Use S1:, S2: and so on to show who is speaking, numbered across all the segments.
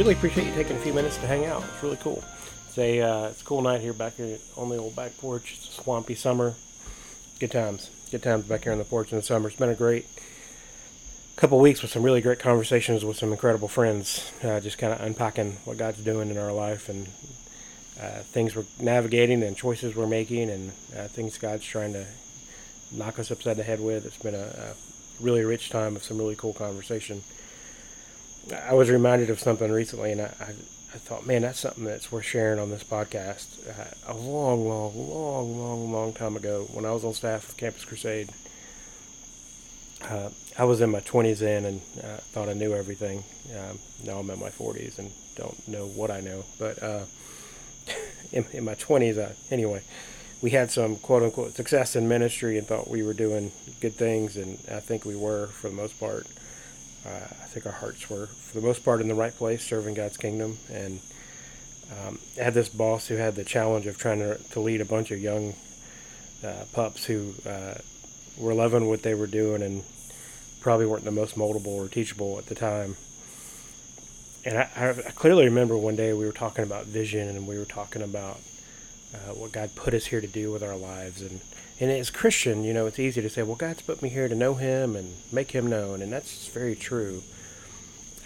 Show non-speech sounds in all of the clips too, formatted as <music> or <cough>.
S1: really appreciate you taking a few minutes to hang out. It's really cool. It's a uh, it's a cool night here back here on the old back porch. It's a swampy summer. Good times. Good times back here on the porch in the summer. It's been a great couple weeks with some really great conversations with some incredible friends. Uh, just kind of unpacking what God's doing in our life and uh, things we're navigating and choices we're making and uh, things God's trying to knock us upside the head with. It's been a, a really rich time of some really cool conversation. I was reminded of something recently, and I, I, I thought, man, that's something that's worth sharing on this podcast. Uh, a long, long, long, long, long time ago, when I was on staff of Campus Crusade, uh, I was in my 20s then and uh, thought I knew everything. Um, now I'm in my 40s and don't know what I know. But uh, <laughs> in, in, my 20s, uh, anyway, we had some quote unquote success in ministry and thought we were doing good things, and I think we were for the most part. Uh, I think our hearts were, for the most part, in the right place, serving God's kingdom. And um, I had this boss who had the challenge of trying to, to lead a bunch of young uh, pups who uh, were loving what they were doing and probably weren't the most moldable or teachable at the time. And I, I clearly remember one day we were talking about vision and we were talking about uh, what God put us here to do with our lives. And, and as Christian, you know, it's easy to say, well, God's put me here to know Him and make Him known, and that's very true.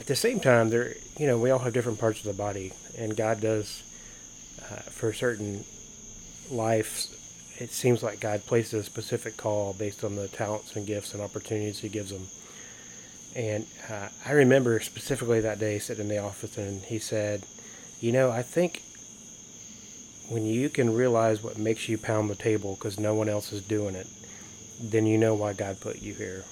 S1: At the same time, there, you know, we all have different parts of the body, and God does, uh, for certain lives, it seems like God places a specific call based on the talents and gifts and opportunities He gives them. And uh, I remember specifically that day sitting in the office, and He said, you know, I think when you can realize what makes you pound the table because no one else is doing it, then you know why God put you here.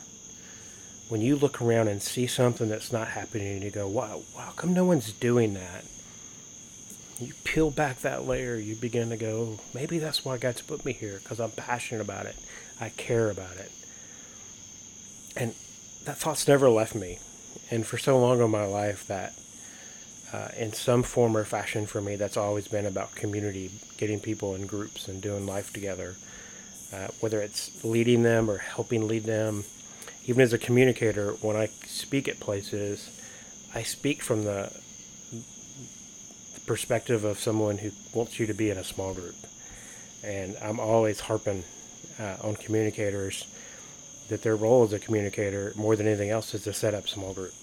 S1: When you look around and see something that's not happening and you go, wow, how come no one's doing that? You peel back that layer, you begin to go, maybe that's why God's put me here because I'm passionate about it. I care about it. And that thought's never left me. And for so long in my life, that uh, in some form or fashion for me, that's always been about community, getting people in groups and doing life together. Uh, whether it's leading them or helping lead them, even as a communicator, when I speak at places, I speak from the, the perspective of someone who wants you to be in a small group. And I'm always harping uh, on communicators that their role as a communicator, more than anything else, is to set up small group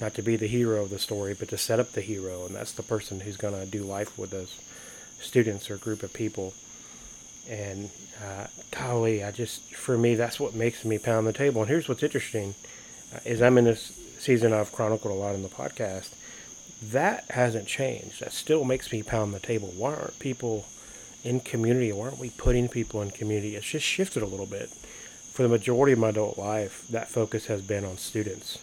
S1: not to be the hero of the story, but to set up the hero, and that's the person who's going to do life with those students or group of people. And uh, golly, I just for me that's what makes me pound the table. And here's what's interesting: uh, is I'm in this season I've chronicled a lot in the podcast. That hasn't changed. That still makes me pound the table. Why aren't people in community? Why aren't we putting people in community? It's just shifted a little bit. For the majority of my adult life, that focus has been on students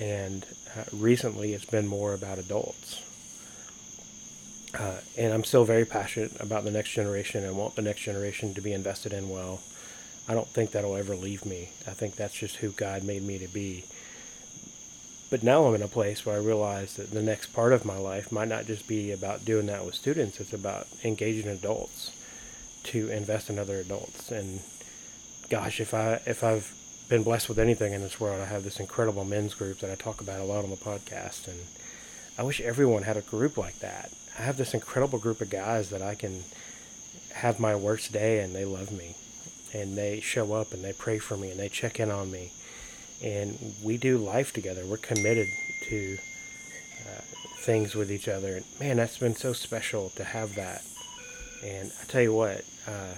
S1: and uh, recently it's been more about adults. Uh, and I'm still very passionate about the next generation and want the next generation to be invested in well. I don't think that'll ever leave me. I think that's just who God made me to be. But now I'm in a place where I realize that the next part of my life might not just be about doing that with students, it's about engaging adults to invest in other adults. And gosh, if I if I've been blessed with anything in this world. I have this incredible men's group that I talk about a lot on the podcast, and I wish everyone had a group like that. I have this incredible group of guys that I can have my worst day and they love me and they show up and they pray for me and they check in on me and we do life together. We're committed to uh, things with each other. And man, that's been so special to have that. And I tell you what, uh,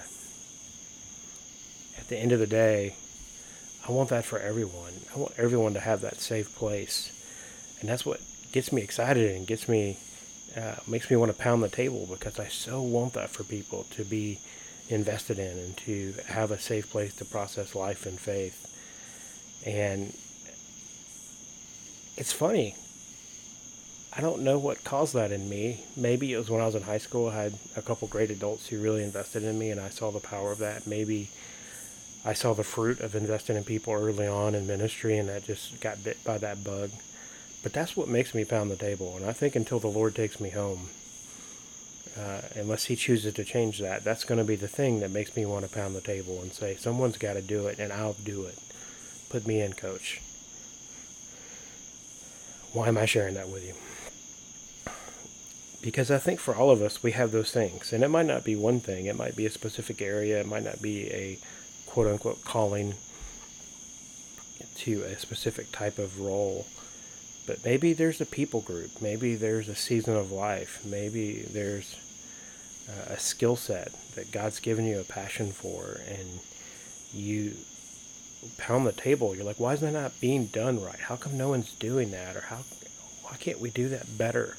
S1: at the end of the day, I want that for everyone. I want everyone to have that safe place, and that's what gets me excited and gets me uh, makes me want to pound the table because I so want that for people to be invested in and to have a safe place to process life and faith. And it's funny. I don't know what caused that in me. Maybe it was when I was in high school. I had a couple great adults who really invested in me, and I saw the power of that. Maybe I saw the fruit of investing in people early on in ministry, and that just got bit by that bug. But that's what makes me pound the table. And I think until the Lord takes me home, uh, unless He chooses to change that, that's going to be the thing that makes me want to pound the table and say, someone's got to do it, and I'll do it. Put me in, coach. Why am I sharing that with you? Because I think for all of us, we have those things. And it might not be one thing, it might be a specific area, it might not be a quote unquote calling to a specific type of role. But maybe there's a people group, maybe there's a season of life, maybe there's a skill set that God's given you a passion for, and you pound the table. You're like, why is that not being done right? How come no one's doing that? Or how why can't we do that better?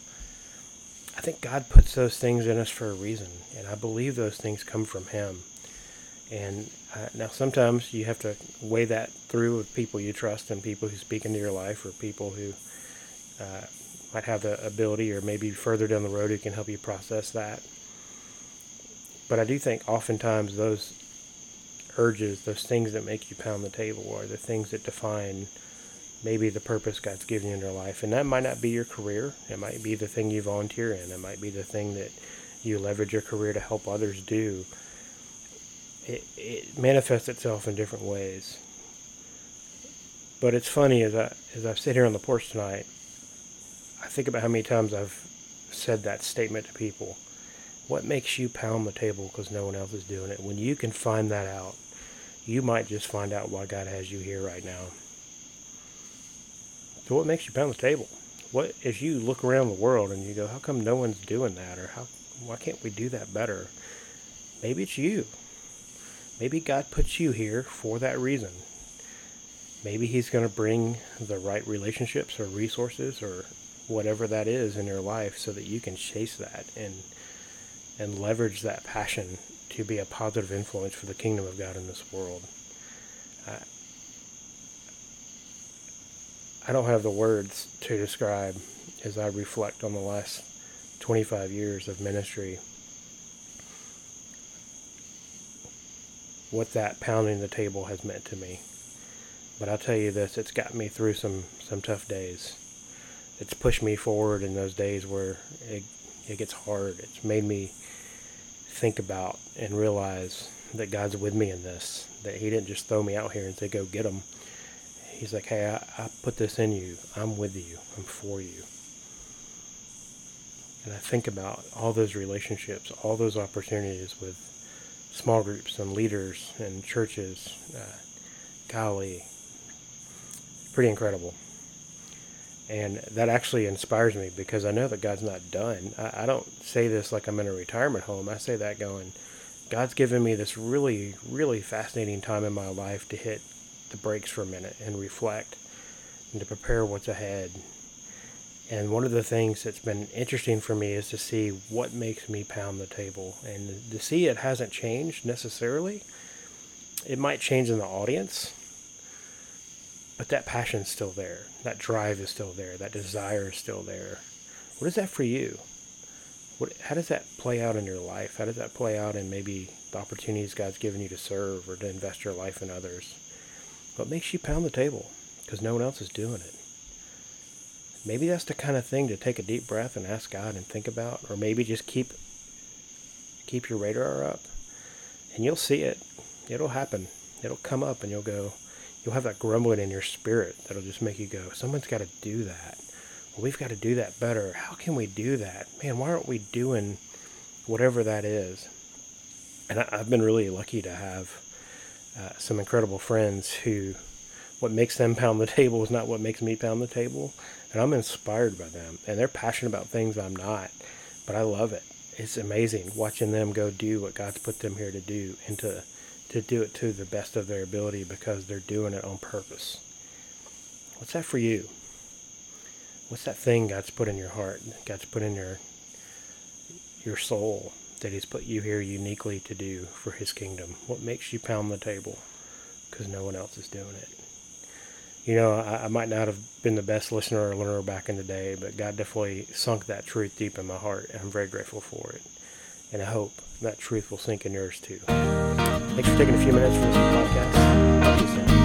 S1: I think God puts those things in us for a reason, and I believe those things come from Him. And uh, now sometimes you have to weigh that through with people you trust and people who speak into your life or people who uh, might have the ability or maybe further down the road who can help you process that. But I do think oftentimes those urges, those things that make you pound the table, are the things that define maybe the purpose God's given you in your life. And that might not be your career. It might be the thing you volunteer in. It might be the thing that you leverage your career to help others do it, it manifests itself in different ways. But it's funny as I as I sit here on the porch tonight, think about how many times I've said that statement to people. What makes you pound the table because no one else is doing it? When you can find that out, you might just find out why God has you here right now. So what makes you pound the table? What if you look around the world and you go, how come no one's doing that, or how why can't we do that better? Maybe it's you. Maybe God puts you here for that reason. Maybe He's going to bring the right relationships or resources or whatever that is in your life so that you can chase that and and leverage that passion to be a positive influence for the kingdom of God in this world. Uh, I don't have the words to describe as I reflect on the last 25 years of ministry what that pounding the table has meant to me. But I'll tell you this, it's got me through some, some tough days. It's pushed me forward in those days where it, it gets hard. It's made me think about and realize that God's with me in this, that He didn't just throw me out here and say, go get them. He's like, hey, I, I put this in you. I'm with you. I'm for you. And I think about all those relationships, all those opportunities with small groups and leaders and churches. Uh, golly, pretty incredible. And that actually inspires me because I know that God's not done. I, I don't say this like I'm in a retirement home. I say that going, God's given me this really, really fascinating time in my life to hit the brakes for a minute and reflect and to prepare what's ahead and one of the things that's been interesting for me is to see what makes me pound the table. And to see it hasn't changed necessarily. It might change in the audience, but that passion's still there. That drive is still there. That desire is still there. What is that for you? What, how does that play out in your life? How does that play out in maybe the opportunities God's given you to serve or to invest your life in others? What makes you pound the table? Because no one else is doing it maybe that's the kind of thing to take a deep breath and ask God and think about, or maybe just keep keep your radar up, and you'll see it. It'll happen. It'll come up, and you'll go. You'll have that grumbling in your spirit that'll just make you go. Someone's got to do that. Well, we've got to do that better. How can we do that? Man, why aren't we doing whatever that is? And I, have been really lucky to have uh, some incredible friends who what makes them <laughs> pound the table is not what makes me pound the table. And I'm inspired by them. And they're passionate about things I'm not. But I love it. It's amazing watching them go do what God's put them here to do and to, to do it to the best of their ability because they're doing it on purpose. What's that for you? What's that thing God's put in your heart? God's put in your your soul that He's put you here uniquely to do for His kingdom? What makes you pound the table? Because no one else is doing it. you know, I, I might not have been the best listener or learner back in the day, but God definitely sunk that truth deep in my heart, and I'm very grateful for it. And I hope that truth will sink in yours too. Thanks for taking a few minutes for this podcast.